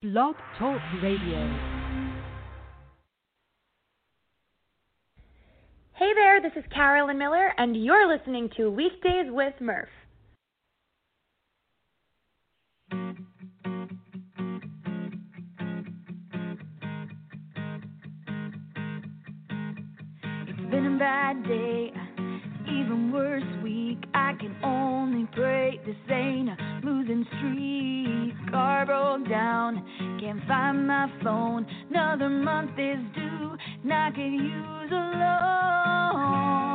Blog Talk Radio. Hey there, this is Carolyn Miller, and you're listening to Weekdays with Murph. It's been a bad day, even worse week. I can only pray this ain't a losing streak. Car broke down, can't find my phone. Another month is due, and I could use a loan.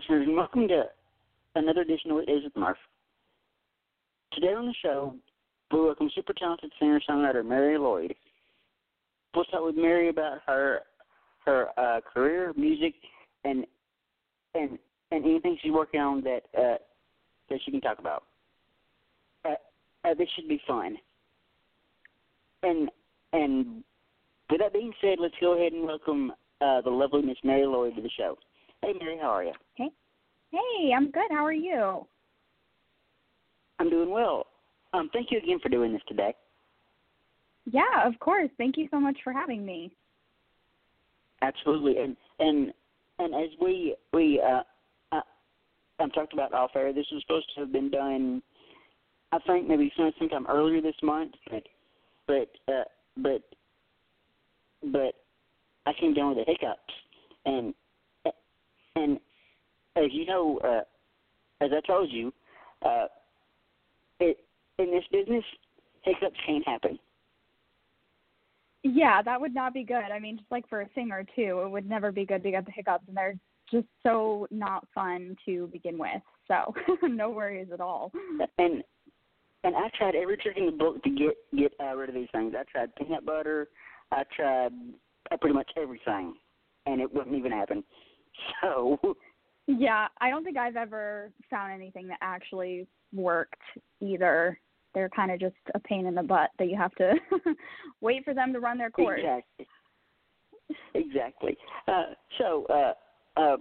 Listeners, and welcome to another edition of Weekdays with Murph. Today on the show, we welcome super talented singer-songwriter Mary Loyd. We'll talk with Mary about her her uh, career, music, and and and anything she's working on that uh, that she can talk about. Uh, uh, this should be fun. And and with that being said, let's go ahead and welcome uh, the lovely Miss Mary Loyd to the show. Hey, Mary, how are you? Hey, Hey, I'm good. How are you? I'm doing well. Um, thank you again for doing this today. Yeah, of course. Thank you so much for having me. Absolutely, and and and as we we uh, uh um, talked about off air, this was supposed to have been done. I think maybe some sometime earlier this month, but but uh, but but I came down with the hiccups, and and as you know, uh, as I told you, uh, it in this business, hiccups can't happen. Yeah, that would not be good. I mean, just like for a singer too, it would never be good to get the hiccups, and they're just so not fun to begin with. So no worries at all. And and I tried every trick in the book to get get uh, rid of these things. I tried peanut butter. I tried uh, pretty much everything, and it wouldn't even happen. So Yeah, I don't think I've ever found anything that actually worked either. They're kind of just a pain in the butt that you have to wait for them to run their course. exactly, exactly. Uh, so uh, uh,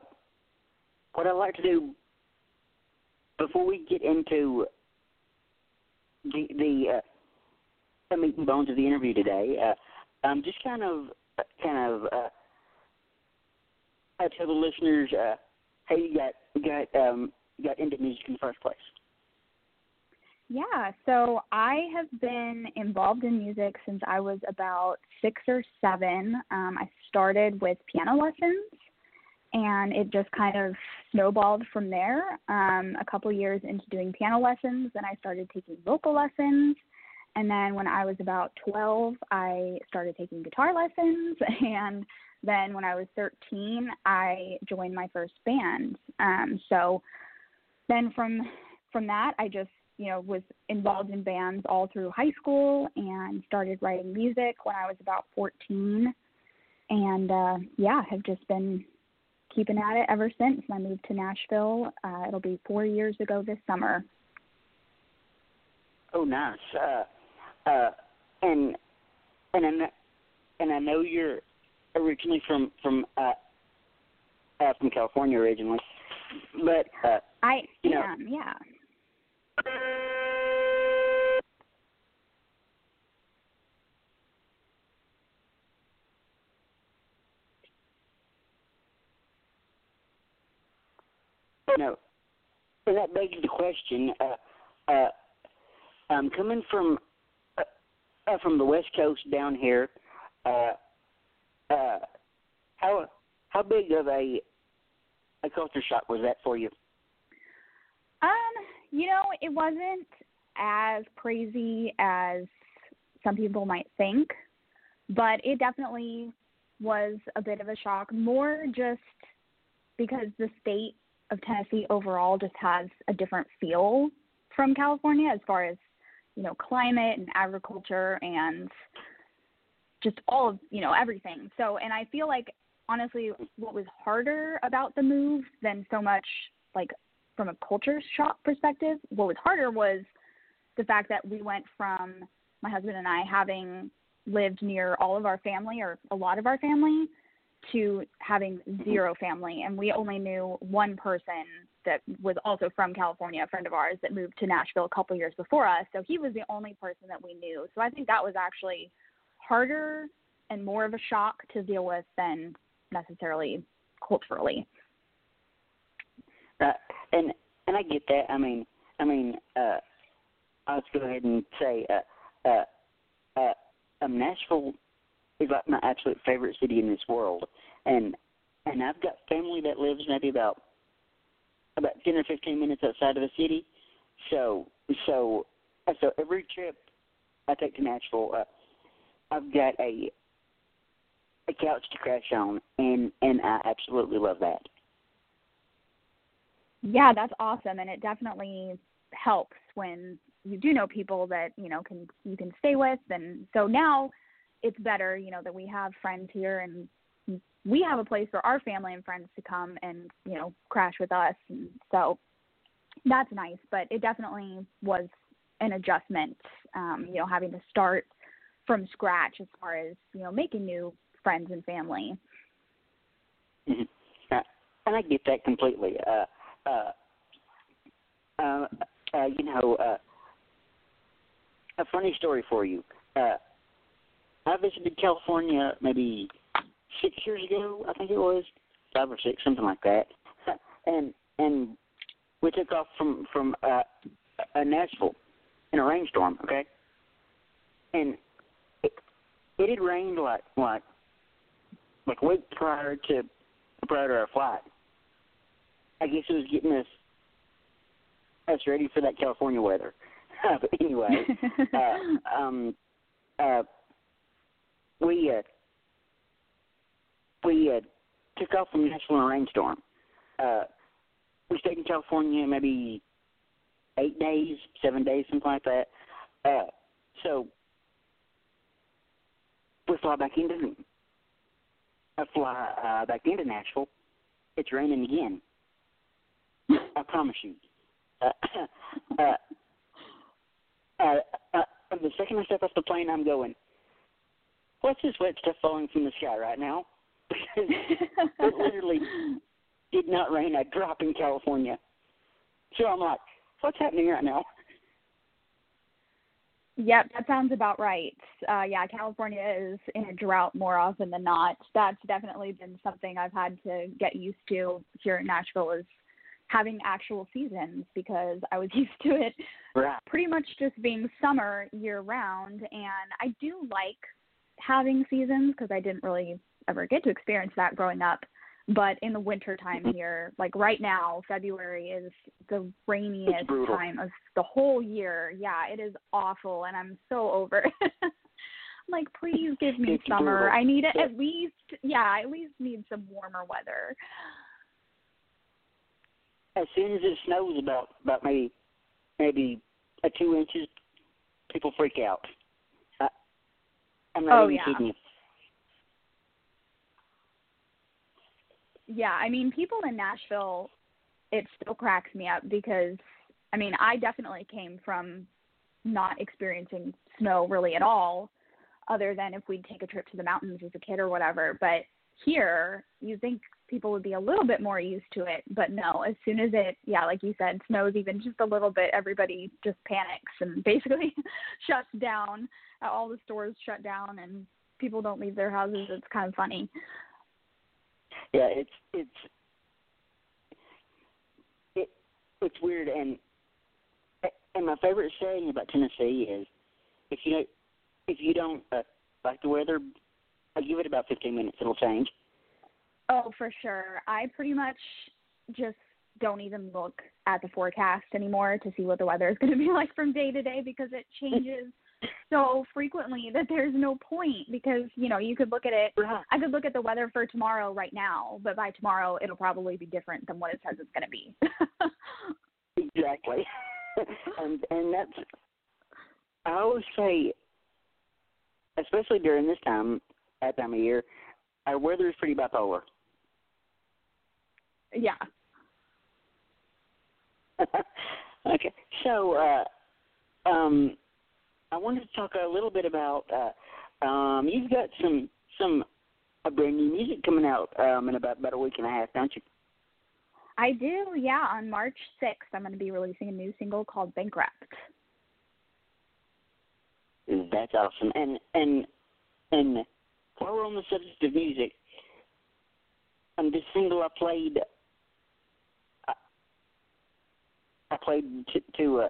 what I'd like to do before we get into the the, uh, the meat and bones of the interview today, uh, um, just kind of kind of uh, tell the listeners uh, how you got got um, got into music in the first place. Yeah, so I have been involved in music since I was about six or seven. Um, I started with piano lessons, and it just kind of snowballed from there. Um, a couple years into doing piano lessons, then I started taking vocal lessons. And then when I was about 12, I started taking guitar lessons. And then when I was 13, I joined my first band. Um, so then from from that, I just you know was involved in bands all through high school and started writing music when I was about 14. And uh, yeah, have just been keeping at it ever since. I moved to Nashville. Uh, it'll be four years ago this summer. Oh, nice. Uh, uh, and and I and I know you're originally from from uh, uh, from California originally, but uh, I You know- am, yeah. you know, and that begs the question. Uh, uh, um, coming from uh, uh, from the West Coast down here, uh, uh, how how big of a a culture shock was that for you? Um, you know, it wasn't as crazy as some people might think, but it definitely was a bit of a shock. More just because the state of Tennessee overall just has a different feel from California as far as, you know, climate and agriculture and just all of, you know, everything. So, and I feel like honestly what was harder about the move than so much like from a culture shock perspective, what was harder was the fact that we went from my husband and I having lived near all of our family or a lot of our family to having mm-hmm. zero family and we only knew one person that was also from California, a friend of ours that moved to Nashville a couple years before us. So he was the only person that we knew. So I think that was actually harder and more of a shock to deal with than necessarily culturally. Uh, and and I get that. I mean, I mean, uh, I'll just go ahead and say, uh, uh, uh, um, Nashville is like my absolute favorite city in this world, and and I've got family that lives maybe about about ten or fifteen minutes outside of the city. So so so every trip I take to Nashville, uh, I've got a a couch to crash on, and and I absolutely love that. Yeah, that's awesome, and it definitely helps when you do know people that you know can you can stay with, and so now it's better, you know, that we have friends here and we have a place for our family and friends to come and you know crash with us, and so that's nice. But it definitely was an adjustment, um, you know, having to start from scratch as far as you know making new friends and family. Mhm. Uh, and I get that completely. Uh, uh, uh, uh, you know, uh, a funny story for you. Uh, I visited California maybe six years ago, I think it was five or six, something like that. And and we took off from from uh, Nashville in a rainstorm. Okay, and it had rained like like like a week prior to prior to our flight. I guess it was getting us us ready for that California weather. but anyway, uh, um, uh, we uh, we uh, took off from Nashville in a rainstorm. Uh, we stayed in California maybe eight days, seven days, something like that. Uh, so we fly back into I fly uh, back into Nashville. It's raining again. I promise you. Uh, uh, uh, uh, the second I step off the plane, I'm going. What's this wet stuff falling from the sky right now? Because it literally did not rain a drop in California. So I'm like, what's happening right now? Yep, that sounds about right. Uh, yeah, California is in a drought more often than not. That's definitely been something I've had to get used to here in Nashville is having actual seasons because I was used to it Right. pretty much just being summer year round. And I do like having seasons because I didn't really ever get to experience that growing up. But in the winter time mm-hmm. here, like right now, February is the rainiest time of the whole year. Yeah, it is awful, and I'm so over. it. Like, please give me It's summer. brutal. I need it Yeah. at least. Yeah, I at least need some warmer weather. As soon as it snows about about maybe maybe a two inches, people freak out. I, I'm not Oh, even yeah. kidding you. Yeah, I mean, people in Nashville, it still cracks me up because, I mean, I definitely came from not experiencing snow really at all, other than if we'd take a trip to the mountains as a kid or whatever. But here, you think people would be a little bit more used to it, but no, as soon as it, yeah, like you said, snows even just a little bit, everybody just panics and basically shuts down. All the stores shut down and people don't leave their houses. It's kind of funny. Yeah, it's it's it it's weird and and my favorite saying about Tennessee is if you if you don't uh, like the weather, I give it about fifteen minutes, it'll change. Oh, for sure. I pretty much just don't even look at the forecast anymore to see what the weather is going to be like from day to day because it changes so frequently that there's no point because, you know, you could look at it Right. I could look at the weather for tomorrow right now, but by tomorrow it'll probably be different than what it says it's going to be. Exactly. and and that's I always say especially during this time that time of year, our weather is pretty bipolar. yeah. okay. So uh um I wanted to talk a little bit about uh um you've got some some a brand new music coming out um in about about a week and a half, don't you? I do. Yeah, on March 6th I'm going to be releasing a new single called Bankrupt. That's awesome. And and and while we're on the subject of music, um, this single I played, I, I played to, to uh,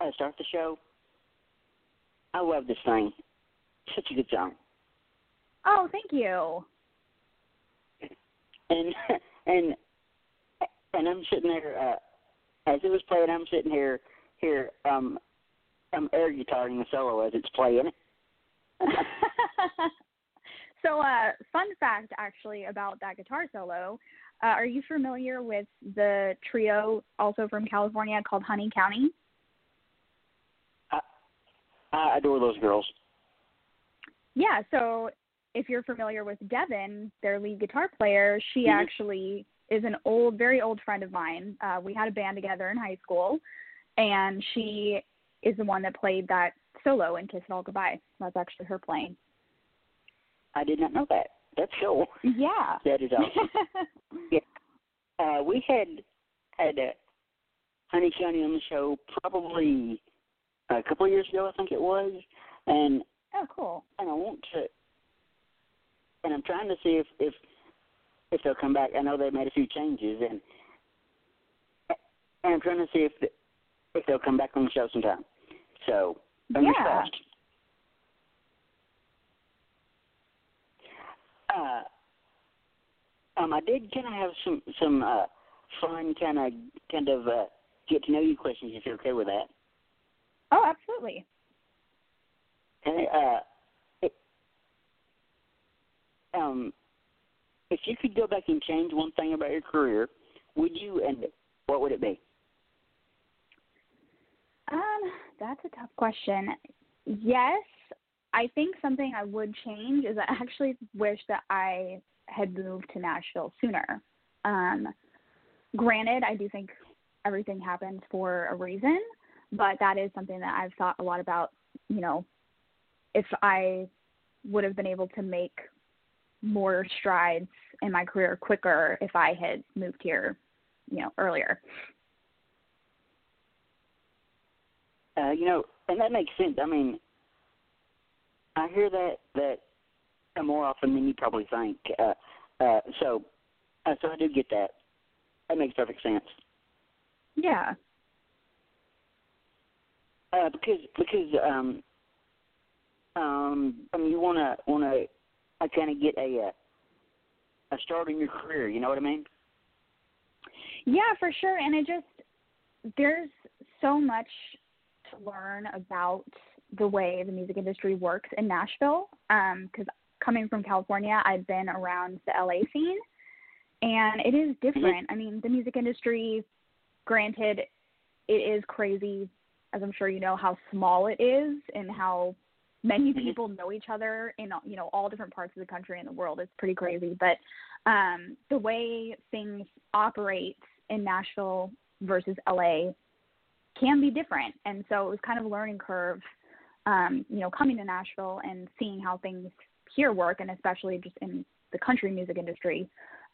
uh, start the show. I love this thing. Such a good song. Oh, thank you. And and and I'm sitting there uh, as it was playing. I'm sitting here here um I'm air guitaring the solo as it's playing. so, uh, fun fact actually about that guitar solo. Uh, are you familiar with the trio also from California called Honey County? I adore those girls. Yeah, so if you're familiar with Devin, their lead guitar player, she Mhm. actually is an old, very old friend of mine. Uh, we had a band together in high school, and she is the one that played that solo in Kiss It All Goodbye. That's actually her playing. I did not know that. That's cool. Yeah. That is awesome. uh, we had had uh, Honey County on the show probably a couple of years ago, I think it was, and oh, cool. and I want to, and I'm trying to see if if if they'll come back. I know they made a few changes, and and I'm trying to see if the, if they'll come back on the show sometime. So fingers Yeah. crossed. Uh, um, I did kind of have some some uh, fun kind of kind of uh, get to know you questions if you're okay with that. Oh, absolutely. Okay, uh, it, um, if you could go back and change one thing about your career, would you? And what would it be? Um, that's a tough question. Yes, I think something I would change is I actually wish that I had moved to Nashville sooner. Um, granted, I do think everything happens for a reason, but that is something that I've thought a lot about. You know, if I would have been able to make more strides in my career quicker if I had moved here, you know, earlier. Uh, you know, and that makes sense. I mean, I hear that that more often than you probably think. Uh, uh, so, uh, so I do get that. That makes perfect sense. Yeah. Uh, because because um um I mean you wanna wanna I kind of get a uh, a start in your career. You know what I mean? Yeah, for sure. And it just there's so much to learn about the way the music industry works in Nashville. Because um, coming from California, I've been around the LA scene, and it is different. I mean, the music industry, granted, it is crazy, as I'm sure you know, how small it is and how many people know each other in you know all different parts of the country and the world. It's pretty crazy, but um, the way things operate in Nashville versus LA can be different, and so it was kind of a learning curve. Um, you know, coming to Nashville and seeing how things here work, and especially just in the country music industry.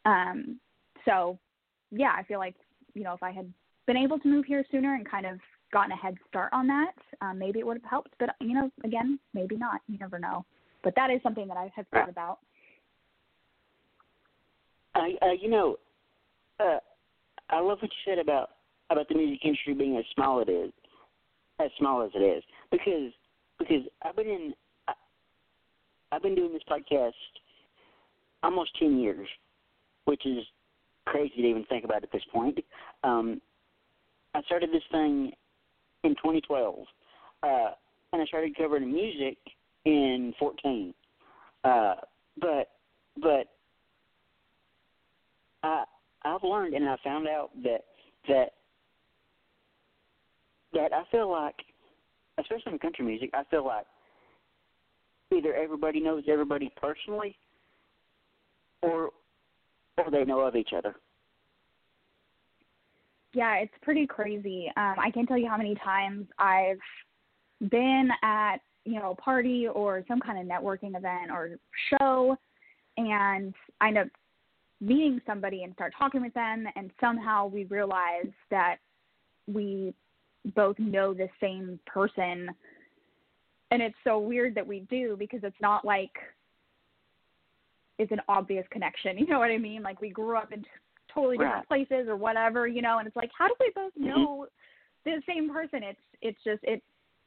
Um, so, yeah, I feel like you know if I had been able to move here sooner and kind of gotten a head start on that, um, maybe it would have helped. But you know, again, maybe not. You never know. But that is something that I have thought about. I, uh, you know, uh, I love what you said about about the music industry being as small it is, as small as it is, because because I've been in, I, I've been doing this podcast almost ten years, which is crazy to even think about at this point. Um, I started this thing in 2012, uh, and I started covering music in 14. Uh, but but I I've learned and I found out that that that I feel like, especially in country music, I feel like either everybody knows everybody personally, or or they know of each other. Yeah, it's pretty crazy. Um, I can't tell you how many times I've been at you know a party or some kind of networking event or show, and I end up meeting somebody and start talking with them, and somehow we realize that we both know the same person. And it's so weird that we do because it's not like it's an obvious connection. You know what I mean? Like we grew up in totally different right. places or whatever, you know, and it's like how do we both Mm-hmm. know the same person? It's it's just it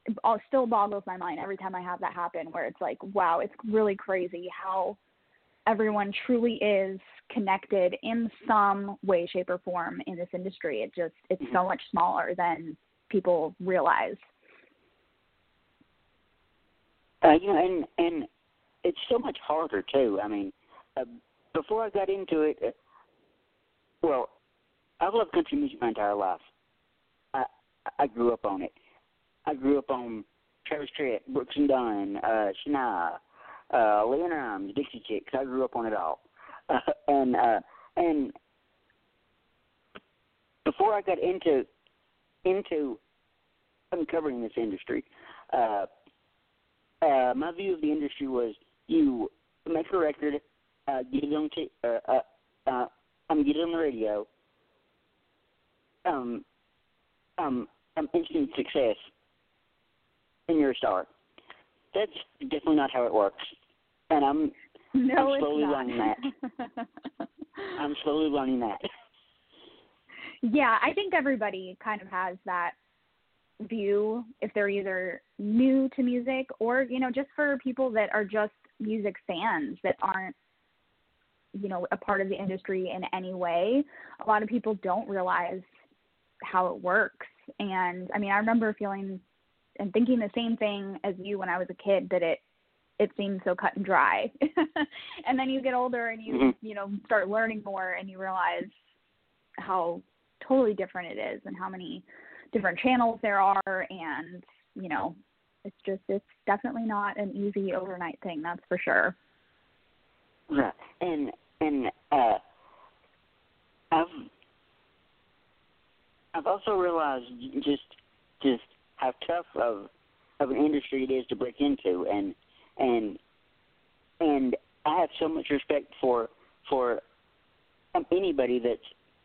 it still boggles my mind every time I have that happen where it's like, wow, it's really crazy how everyone truly is connected in some way, shape, or form in this industry. It just it's so much smaller than people realize. Uh, you know, and and it's so much harder too. I mean, uh, before I got into it, well, I've loved country music my entire life. I I grew up on it. I grew up on Travis Tritt, Brooks and Dunn, uh, Shania, uh, LeAnn Rimes, Dixie Chicks. I grew up on it all, uh, and uh, and before I got into into uncovering this industry, uh, uh, my view of the industry was you make a record, uh, get it on t- uh, uh, uh, um, get on the radio, um, um, um, instant success, and you're a star. That's definitely not how it works, and I'm No, I'm slowly learning I'm slowly learning that. yeah, I think everybody kind of has that view if they're either new to music or, you know, just for people that are just music fans that aren't you know, a part of the industry in any way. A lot of people don't realize how it works. And I mean, I remember feeling and thinking the same thing as you when I was a kid that it it seems so cut and dry. and then you get older and you Mhm. you know start learning more and you realize how totally different it is and how many different channels there are and you know it's just it's definitely not an easy overnight thing that's for sure Right. And and uh I've I've also realized just just how tough of of an industry it is to break into and and and I have so much respect for for um, anybody that's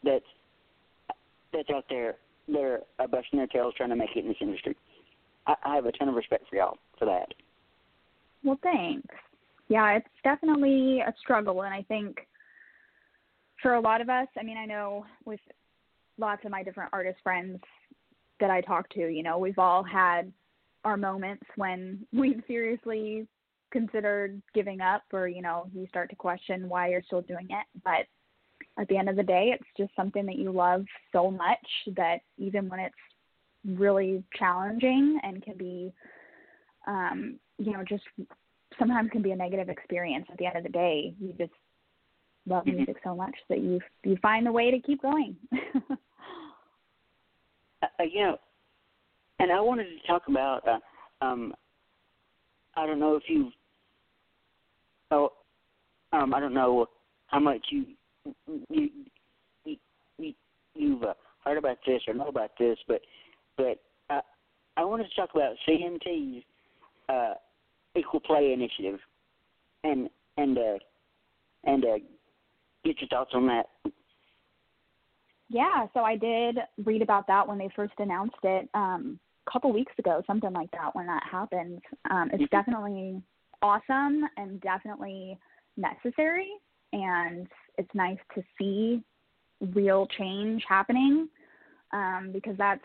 that's that's out there they're uh, busting their tails trying to make it in this industry. I, I have a ton of respect for y'all for that. well thanks yeah it's definitely a struggle and i think for a lot of us i mean i know with lots of my different artist friends that i talk to you know we've all had our moments when we've seriously considered giving up or you know you start to question why you're still doing it. But at the end of the day it's just something that you love so much that even when it's really challenging and can be um you know just sometimes can be a negative experience at the end of the day you just love Mhm. music so much that you you find the way to keep going uh, you know, and I wanted to talk about. Uh, um, I don't know if you. Oh, um, I don't know how much you you you, you you've uh, heard about this or know about this, but but uh, I wanted to talk about CMT's uh, equal play initiative, and and uh, and uh, get your thoughts on that. Yeah, so I did read about that when they first announced it um, a couple weeks ago, something like that. When that happened, um, it's Mhm. definitely awesome and definitely necessary, and it's nice to see real change happening um, because that's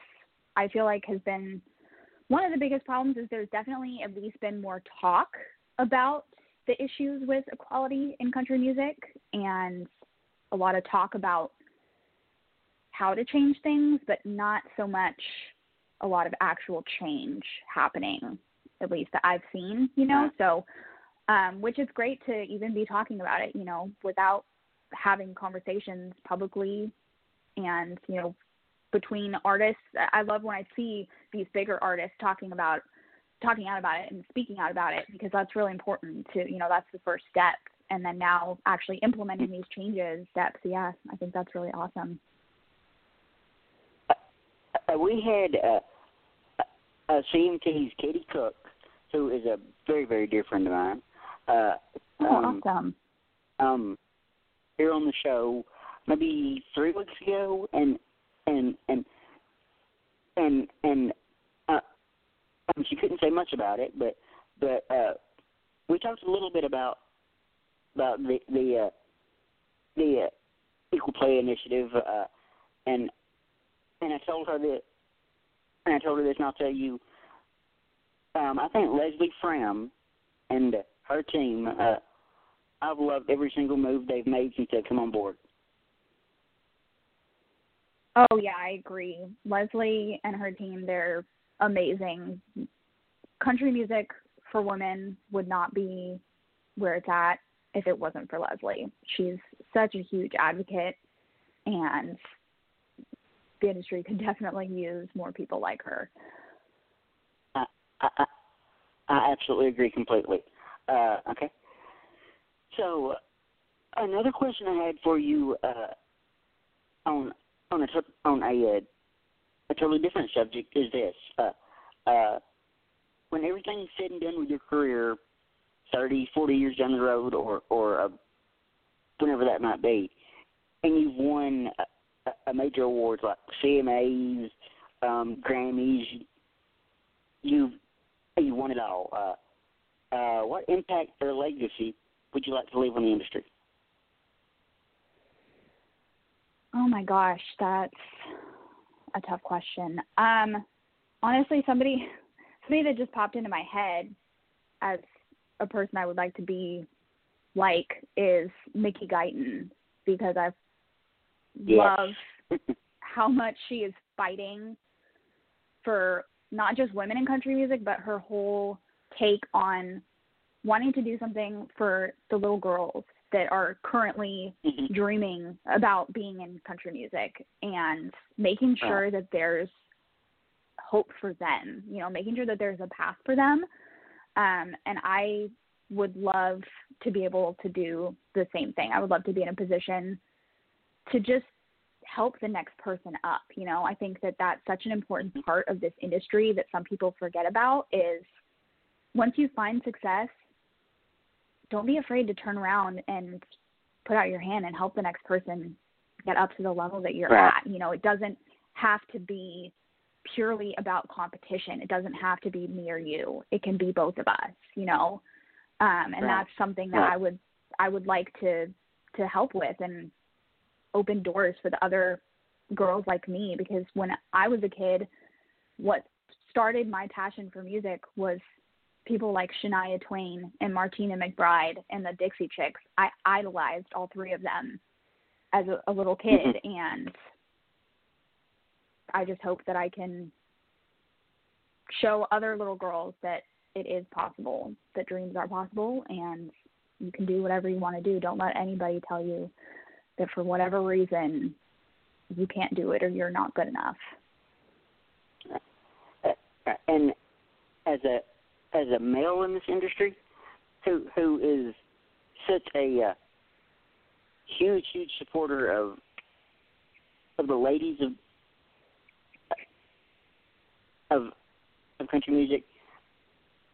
I feel like has been one of the biggest problems is there's definitely at least been more talk about the issues with equality in country music and a lot of talk about how to change things, but not so much a lot of actual change happening, at least that I've seen, you know. So, um, which is great to even be talking about it, you know, without having conversations publicly and, you know, between artists. I love when I see these bigger artists talking about talking out about it and speaking out about it because that's really important to, you know, that's the first step. And then now actually implementing these changes steps, yeah, I think that's really awesome. uh, we had uh, uh, CMT's Katie Cook, who is a very, very dear friend of mine. Uh, Oh, um, awesome. um, here on the show, maybe three weeks ago, and and and and and uh, um, she couldn't say much about it, but but uh, we talked a little bit about about the the uh, the uh, equal play initiative, uh, and and I told her that, and I told her this, and I'll tell you. Um, I think Leslie Fram and her team. Uh, I've loved every single move they've made since they've come on board. Oh yeah, I agree. Leslie and her team, they're amazing. Country music for women would not be where it's at if it wasn't for Leslie. She's such a huge advocate and the industry could definitely use more people like her. I, I, I absolutely agree completely. Uh, okay. So, uh, another question I had for you uh, on on a on a uh, a totally different subject is this: uh, uh, when everything's said and done with your career, thirty, forty years down the road, or or uh, whenever that might be, and you've won a, a major awards like CMAs, um, Grammys, you've you won it all. Uh, uh, what impact or legacy would you like to leave on the industry? Oh my gosh, that's a tough question. Um, honestly, somebody somebody that just popped into my head as a person I would like to be like is Mickey Guyton because I Yes. love how much she is fighting for not just women in country music, but her whole take on wanting to do something for the little girls that are currently Mhm. dreaming about being in country music and making sure that there's hope for them, you know, making sure that there's a path for them. Um, and I would love to be able to do the same thing. I would love to be in a position to just help the next person up. You know, I think that that's such an important part of this industry that some people forget about is once you find success, don't be afraid to turn around and put out your hand and help the next person get up to the level that you're Right. at. You know, it doesn't have to be purely about competition. It doesn't have to be me or you. It can be both of us, you know. Um and Right. that's something that Right. I would I would like to to help with and open doors for the other girls like me because when I was a kid, what started my passion for music was people like Shania Twain and Martina McBride and the Dixie Chicks. I idolized all three of them as a, a little kid and I just hope that I can show other little girls that it is possible, that dreams are possible and you can do whatever you want to do. Don't let anybody tell you that for whatever reason you can't do it or you're not good enough. Uh, and as a as a male in this industry, who who is such a uh, huge huge supporter of of the ladies of of of country music,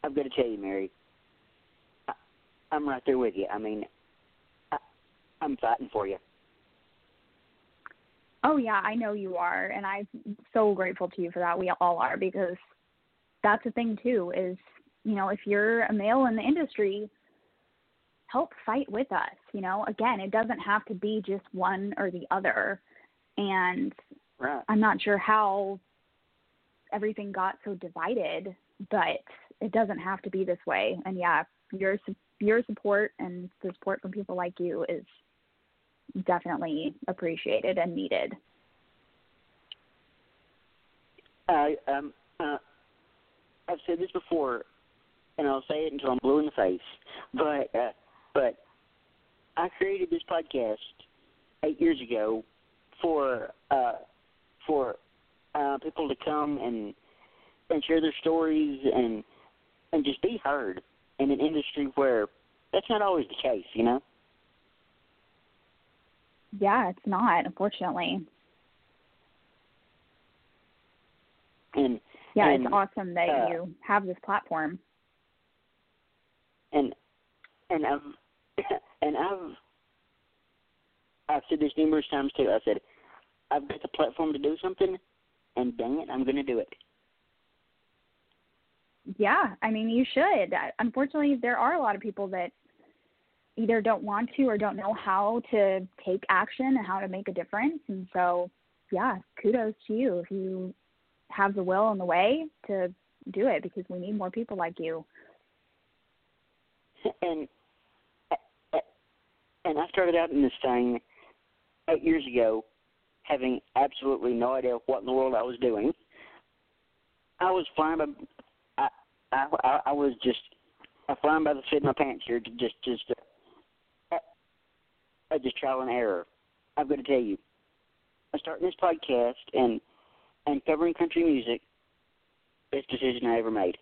I've got to tell you, Mary, I, I'm right there with you. I mean, I, I'm fighting for you. Oh yeah, I know you are, and I'm so grateful to you for that. We all are because that's the thing too. Is you know if you're a male in the industry, help fight with us. You know, again, it doesn't have to be just one or the other. And Right. I'm not sure how everything got so divided, but it doesn't have to be this way. And yeah, your your support and the support from people like you is definitely appreciated and needed. I um uh, I've said this before, and I'll say it until I'm blue in the face. But uh, but I created this podcast eight years ago for uh, for uh, people to come and and share their stories and and just be heard in an industry where that's not always the case, you know. Yeah, it's not, unfortunately. And Yeah, And, it's awesome that uh, you have this platform. And and I've and I've I've said this numerous times too. I said I've got the platform to do something, and dang it, I'm going to do it. Yeah, I mean, you should. Unfortunately, there are a lot of people that either don't want to or don't know how to take action and how to make a difference. And so, yeah, kudos to you if you have the will and the way to do it because we need more people like you. And and I started out in this thing eight years ago, having absolutely no idea what in the world I was doing. I was flying by. I I I, was just I flying by the seat of my pants here, to just just uh, uh, just trial and error. I've got to tell you, I starting this podcast and and covering country music, best decision I ever made.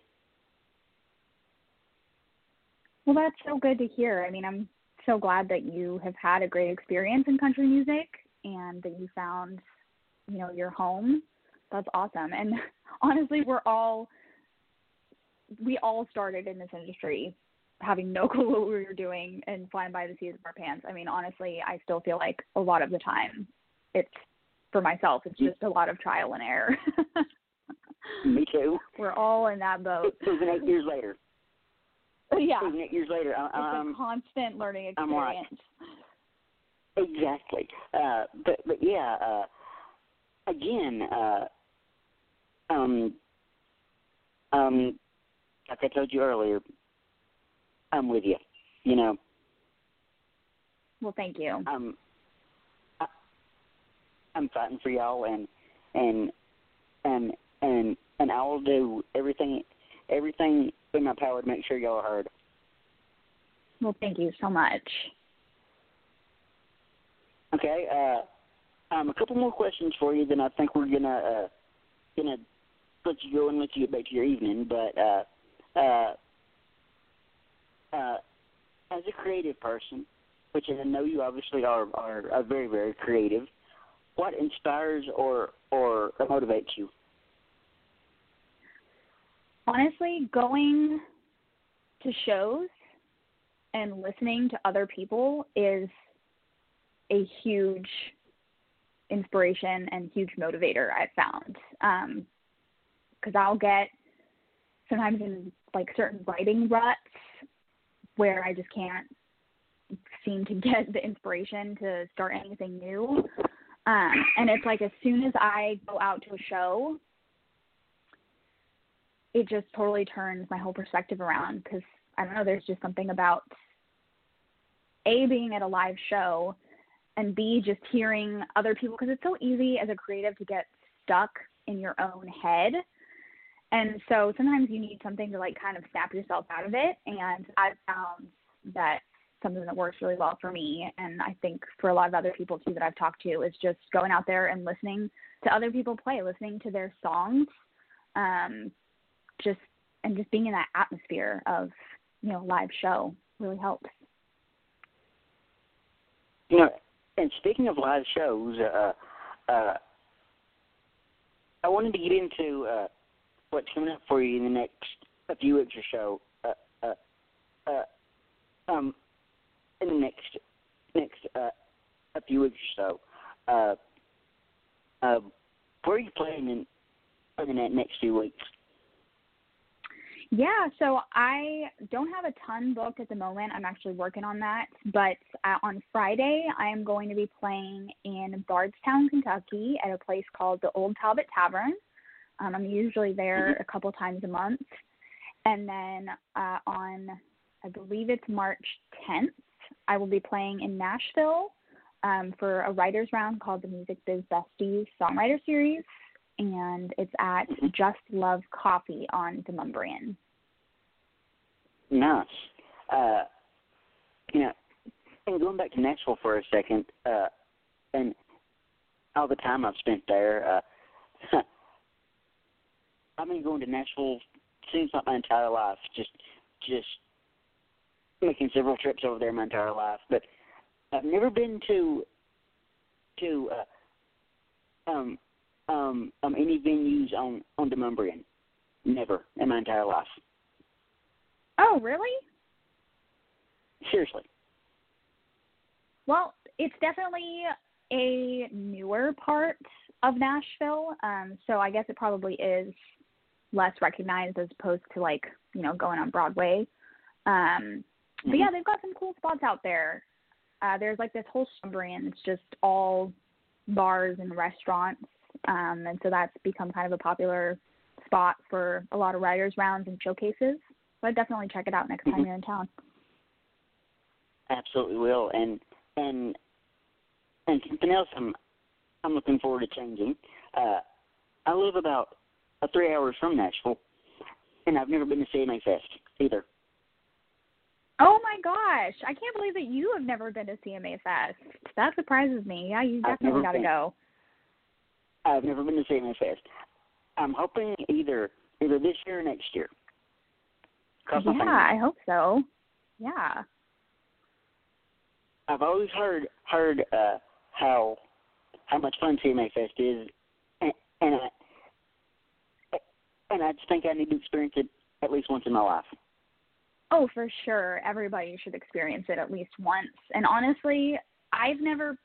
Well, that's so good to hear. I mean, I'm so glad that you have had a great experience in country music and that you found, you know, your home. That's awesome. And honestly, we're all we all started in this industry having no clue what we were doing and flying by the seat of our pants. I mean, honestly, I still feel like a lot of the time it's for myself, it's just a lot of trial and error. Me too. we're all in that boat. Even eight years later. yeah. Even eight years later, I, It's I'm a constant learning I'm like- experience. Exactly. Uh, but but yeah. Uh, again, uh, um, um, like I told you earlier, I'm with you. You know, Well, thank you. I'm I, I'm fighting for y'all, and and and and and I will do everything everything in my power to make sure y'all are heard. Well, thank you so much. Okay. Uh, um, a couple more questions for you, then I think we're gonna uh, gonna let you go and let you get back to your evening. But uh, uh, uh, as a creative person, which I know you obviously are, are, are very very creative, what inspires or or motivates you? Honestly, going to shows and listening to other people is a huge inspiration and huge motivator I've found. Um, because I'll get sometimes in like certain writing ruts where I just can't seem to get the inspiration to start anything new. Um, and it's like as soon as I go out to a show, it just totally turns my whole perspective around because I don't know, there's just something about A, being at a live show, and B, just hearing other people because it's so easy as a creative to get stuck in your own head. And so sometimes you need something to like kind of snap yourself out of it. And I've found that something that works really well for me and I think for a lot of other people too that I've talked to is just going out there and listening to other people play, listening to their songs, um, just and just being in that atmosphere of, you know, live show really helps. You know, and speaking of live shows, uh, uh, I wanted to get into uh, what's coming up for you in the next a few weeks or so. Uh, uh, uh, um, in the next next uh, a few weeks or so. Uh, uh, where are you playing in, in the next few weeks? Yeah, so I don't have a ton booked at the moment. I'm actually working on that. But uh, on Friday, I am going to be playing in Bardstown, Kentucky at a place called the Old Talbot Tavern. Um, I'm usually there Mhm. a couple times a month. And then uh, on, I believe it's March 10th, I will be playing in Nashville um, for a writer's round called the Music Biz Besties Songwriter Series. And it's at Mhm. Just Love Coffee on Demonbreun. Nice. Uh, you know, and going back to Nashville for a second, uh, and all the time I've spent there, uh, I've been going to Nashville seems like my entire life. Just, just making several trips over there my entire life, but I've never been to, to, uh, um, um, um, any venues on on Demonbreun. Never in my entire life. Oh, really? Seriously. Well, it's definitely a newer part of Nashville. Um, so I guess it probably is less recognized as opposed to like, you know, going on Broadway. Um, but Mhm. yeah, they've got some cool spots out there. Uh, there's like this whole suburb it's just all bars and restaurants. Um, and so that's become kind of a popular spot for a lot of writers rounds and showcases. So I'd definitely check it out next time Mhm. you're in town. Absolutely will. And and and something else I'm I'm looking forward to changing. Uh I live about uh, three hours from Nashville and I've never been to CMA Fest either. Oh my gosh! I can't believe that you have never been to CMA Fest. That surprises me. Yeah, you definitely got to go. I've never been to CMA Fest. I'm hoping either either this year or next year. Cross Yeah. I hope so. Yeah. I've always heard heard uh how how much fun CMA Fest is and, and I and I just think I need to experience it at least once in my life. Oh, for sure. Everybody should experience it at least once. And honestly, I've never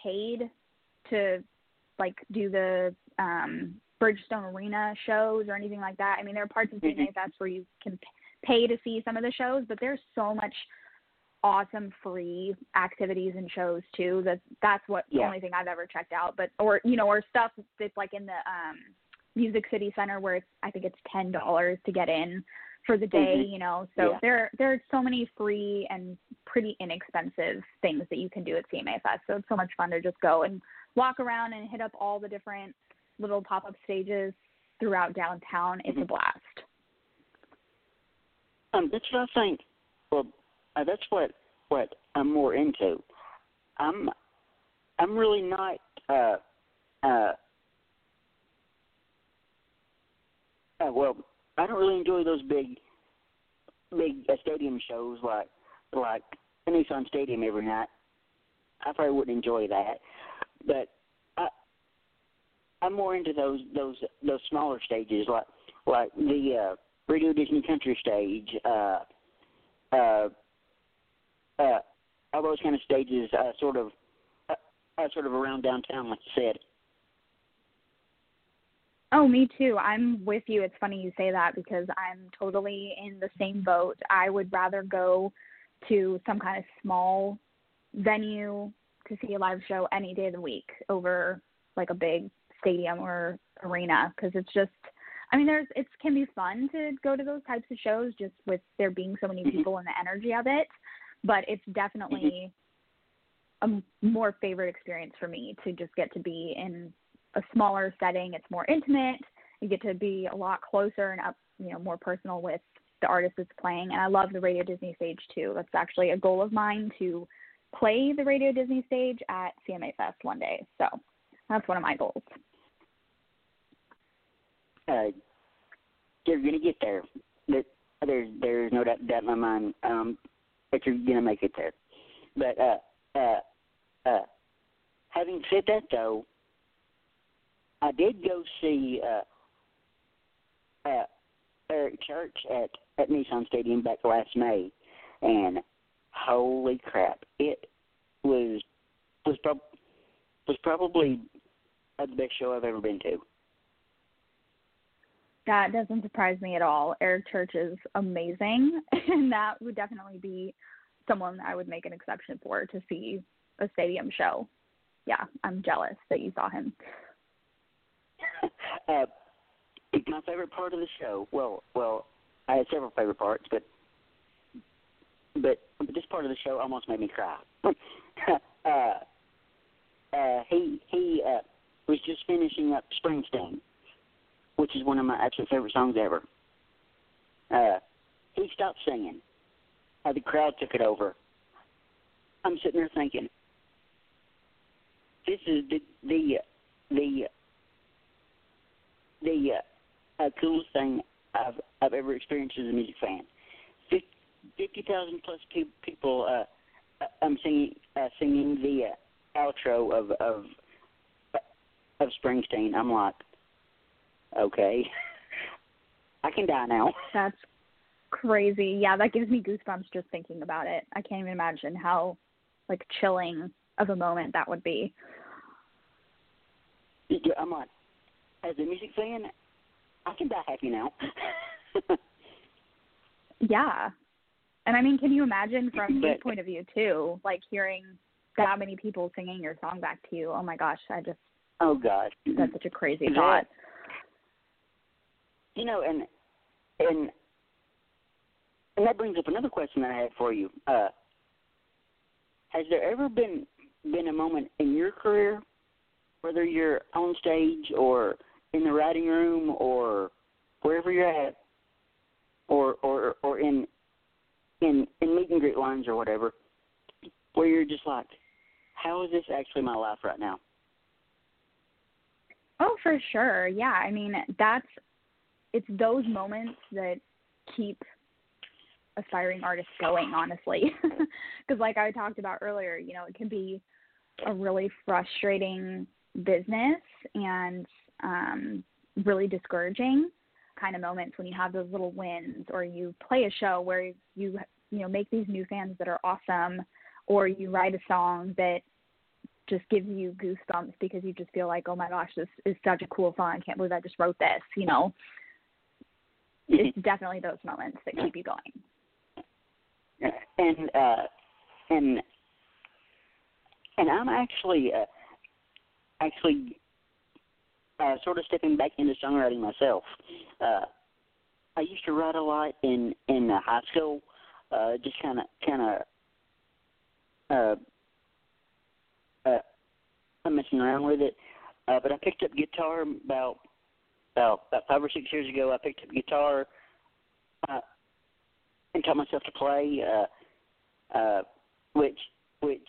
paid to like do the um Bridgestone Arena shows or anything like that. I mean, there are parts of Mhm. CMA Fest where you can pay to see some of the shows, but there's so much awesome free activities and shows too. That that's what the only thing I've ever checked out. But or you know, or stuff that's like in the um Music City Center where it's I think it's ten dollars to get in for the day, Mhm. you know. So Yeah. there there are so many free and pretty inexpensive things that you can do at CMA Fest. So it's so much fun to just go and walk around and hit up all the different little pop up stages throughout downtown. It's a Mhm. blast. Um, that's what I think. Well, uh, that's what what I'm more into. I'm I'm really not uh uh uh, well, I don't really enjoy those big, big uh, stadium shows like like Nissan Stadium every night. I probably wouldn't enjoy that, but I I'm more into those those those smaller stages like like the uh, Radio Disney Country stage, uh, uh, uh, all those kind of stages, uh, sort of uh, uh, sort of around downtown, like you said. Oh, me too. I'm with you. It's funny you say that because I'm totally in the same boat. I would rather go to some kind of small venue to see a live show any day of the week over like a big stadium or arena because it's just I mean there's it can be fun to go to those types of shows just with there being so many mm-hmm. people and the energy of it, but it's definitely mm-hmm. a more favorite experience for me to just get to be in a smaller setting. It's more intimate. You get to be a lot closer and up, you know, more personal with the artist that's playing. And I love the Radio Disney stage too. That's actually a goal of mine to play the Radio Disney stage at CMA Fest one day. So that's one of my goals. Uh, you're gonna get there. There, there's there's no doubt, doubt in my mind um, that you're gonna make it there. But uh, uh, uh, having said that, though, I did go see uh, uh, Eric Church at at Nissan Stadium back last May, and holy crap, it was was prob- was probably the best show I've ever been to. That doesn't surprise me at all. Eric Church is amazing, and that would definitely be someone I would make an exception for to see a stadium show. Yeah, I'm jealous that you saw him. uh, my favorite part of the show. Well, well, I had several favorite parts, but but, this part of the show almost made me cry. uh, uh, he he uh, was just finishing up Springsteen, which is one of my absolute favorite songs ever. Uh, he stopped singing. Uh, the crowd took it over. I'm sitting there thinking, this is the the the the uh, coolest thing I've I've ever experienced as a music fan. Fifty thousand plus pe- people. Uh, I'm singing uh, singing the uh, outro of of of Springsteen. I'm like, okay, I can die now. That's crazy. Yeah, that gives me goosebumps just thinking about it. I can't even imagine how like chilling of a moment that would be. Yeah, I'm like, as a music fan, I can die happy now. yeah. And I mean, can you imagine from his point of view too, like hearing that many people singing your song back to you? Oh my gosh, I just oh God, that's such a crazy That- thought. you know, and and and that brings up another question that I had for you. Uh, has there ever been been a moment in your career, whether you're on stage or in the writing room or wherever you're at, or or or in in in meet and greet lines or whatever, where you're just like, how is this actually my life right now? Oh, for sure. Yeah. I mean, that's it's those moments that keep aspiring artists going, honestly. Because, like I talked about earlier, you know, it can be a really frustrating business and um, really discouraging kind of moments when you have those little wins or you play a show where you you know make these new fans that are awesome or you write a song that just gives you goosebumps because you just feel like oh my gosh this is such a cool song. I can't believe i just wrote this you know. It's definitely those moments that keep you going. And uh and and I'm actually uh, actually uh, sort of stepping back into songwriting myself. Uh, I used to write a lot in in uh, high school, uh, just kind of kind of uh, uh, messing around with it. Uh, but I picked up guitar about about about five or six years ago. I picked up guitar uh, and taught myself to play. Uh, uh, which which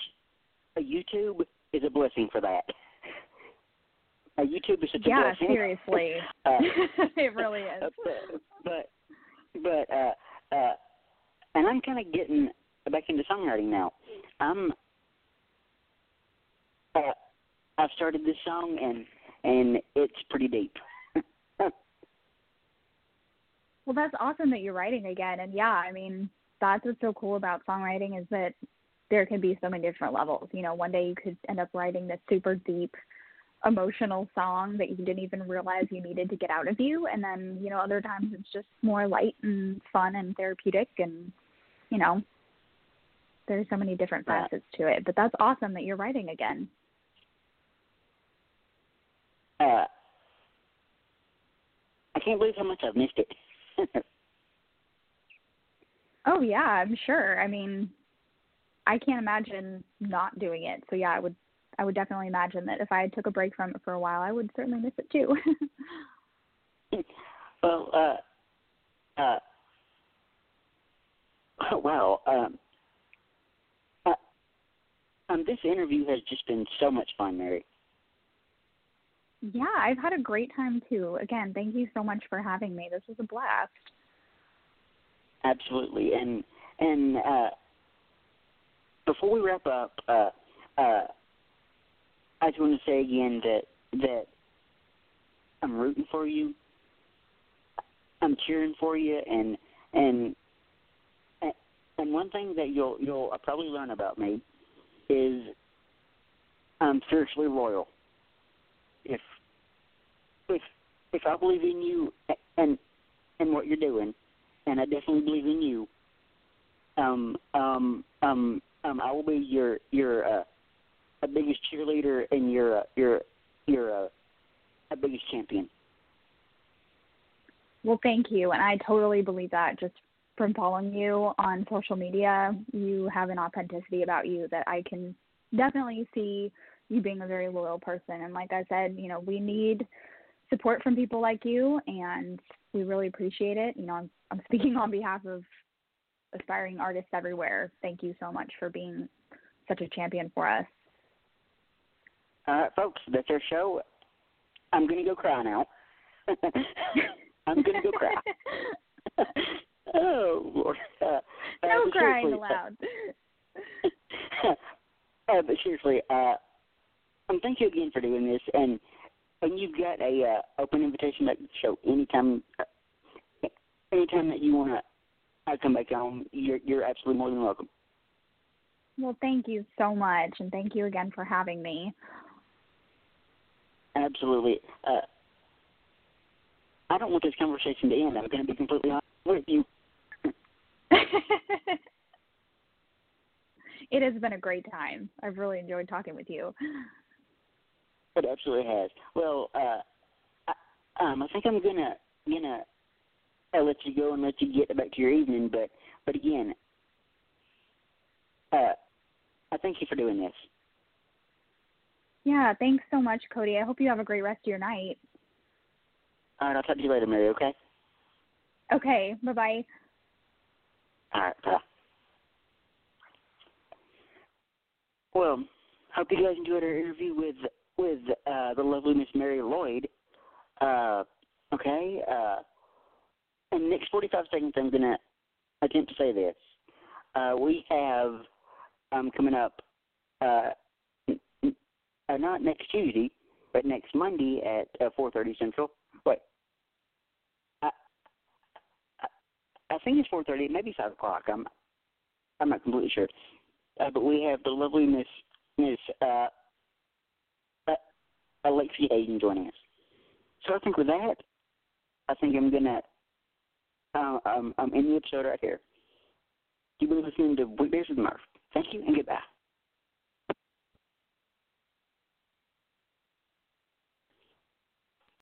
a YouTube is a blessing for that. A YouTube is such a yeah, blessing. seriously. Uh, it really is. but but uh, uh, and I'm kind of getting back into songwriting now. I'm uh, I've started this song and and it's pretty deep. Well, that's awesome that you're writing again. And yeah, I mean, that's what's so cool about songwriting is that there can be so many different levels. You know, one day you could end up writing this super deep emotional song that you didn't even realize you needed to get out of you and then, you know, other times it's just more light and fun and therapeutic and you know, there's so many different facets to it. But that's awesome that you're writing again. uh, I can't believe how much I've missed it. Oh yeah, I'm sure. I mean, I can't imagine not doing it. So yeah, I would I would definitely imagine that if I took a break from it for a while, I would certainly miss it too. well, uh, uh, oh, wow. Um, uh, um, this interview has just been so much fun, Mary. yeah, I've had a great time too. Again, thank you so much for having me. This was a blast. Absolutely, and and uh, before we wrap up, uh, uh, I just want to say again that that I'm rooting for you. I'm cheering for you, and and and one thing that you'll you'll probably learn about me is I'm fiercely loyal. If if if I believe in you and and what you're doing, and I definitely believe in you. Um, um, um, um, I will be your your uh, a biggest cheerleader and your uh, your your uh, a biggest champion. Well, thank you. And I totally believe that just from following you on social media. You have an authenticity about you that I can definitely see you being a very loyal person. And like I said, you know, we need support from people like you, and we really appreciate it. You know, I'm, I'm speaking on behalf of aspiring artists everywhere. Thank you so much for being such a champion for us. All right, folks, that's our show. I'm gonna go cry now. I'm gonna go cry. oh Lord. Uh, uh, no but crying aloud. uh, but seriously, uh, um, thank you again for doing this, and and you've got a uh, open invitation to the show anytime. Uh, anytime that you want to uh, come back on, you're you're absolutely more than welcome. Well, thank you so much, and thank you again for having me. Absolutely. Uh, I don't want this conversation to end. I'm going to be completely honest with you. it has been a great time. I've really enjoyed talking with you. It absolutely has. Well, uh, I, um, I think I'm gonna gonna uh, let you go and let you get back to your evening. But but again, uh, I thank you for doing this. Yeah, thanks so much, Cody. I hope you have a great rest of your night. All right, I'll talk to you later, Mary. Okay. Okay, bye bye. All right. Bye. Well, hope you guys enjoyed our interview with with uh, the lovely Miss Mary Loyd. Uh, okay. Uh, in the next 45 seconds, I'm going to attempt to say this. Uh, we have um, coming up, uh, uh, not next Tuesday, but next Monday at uh, 4.30 Central. Wait. I, I, think it's 4.30. Maybe 5 o'clock. I'm, I'm not completely sure. Uh, but we have the lovely Miss Miss uh, uh, Alexia Hayden joining us. So I think with that, I think I'm gonna uh, um, I'm in the episode right here. You've been listening to Weekdays with Murph. Thank you and goodbye.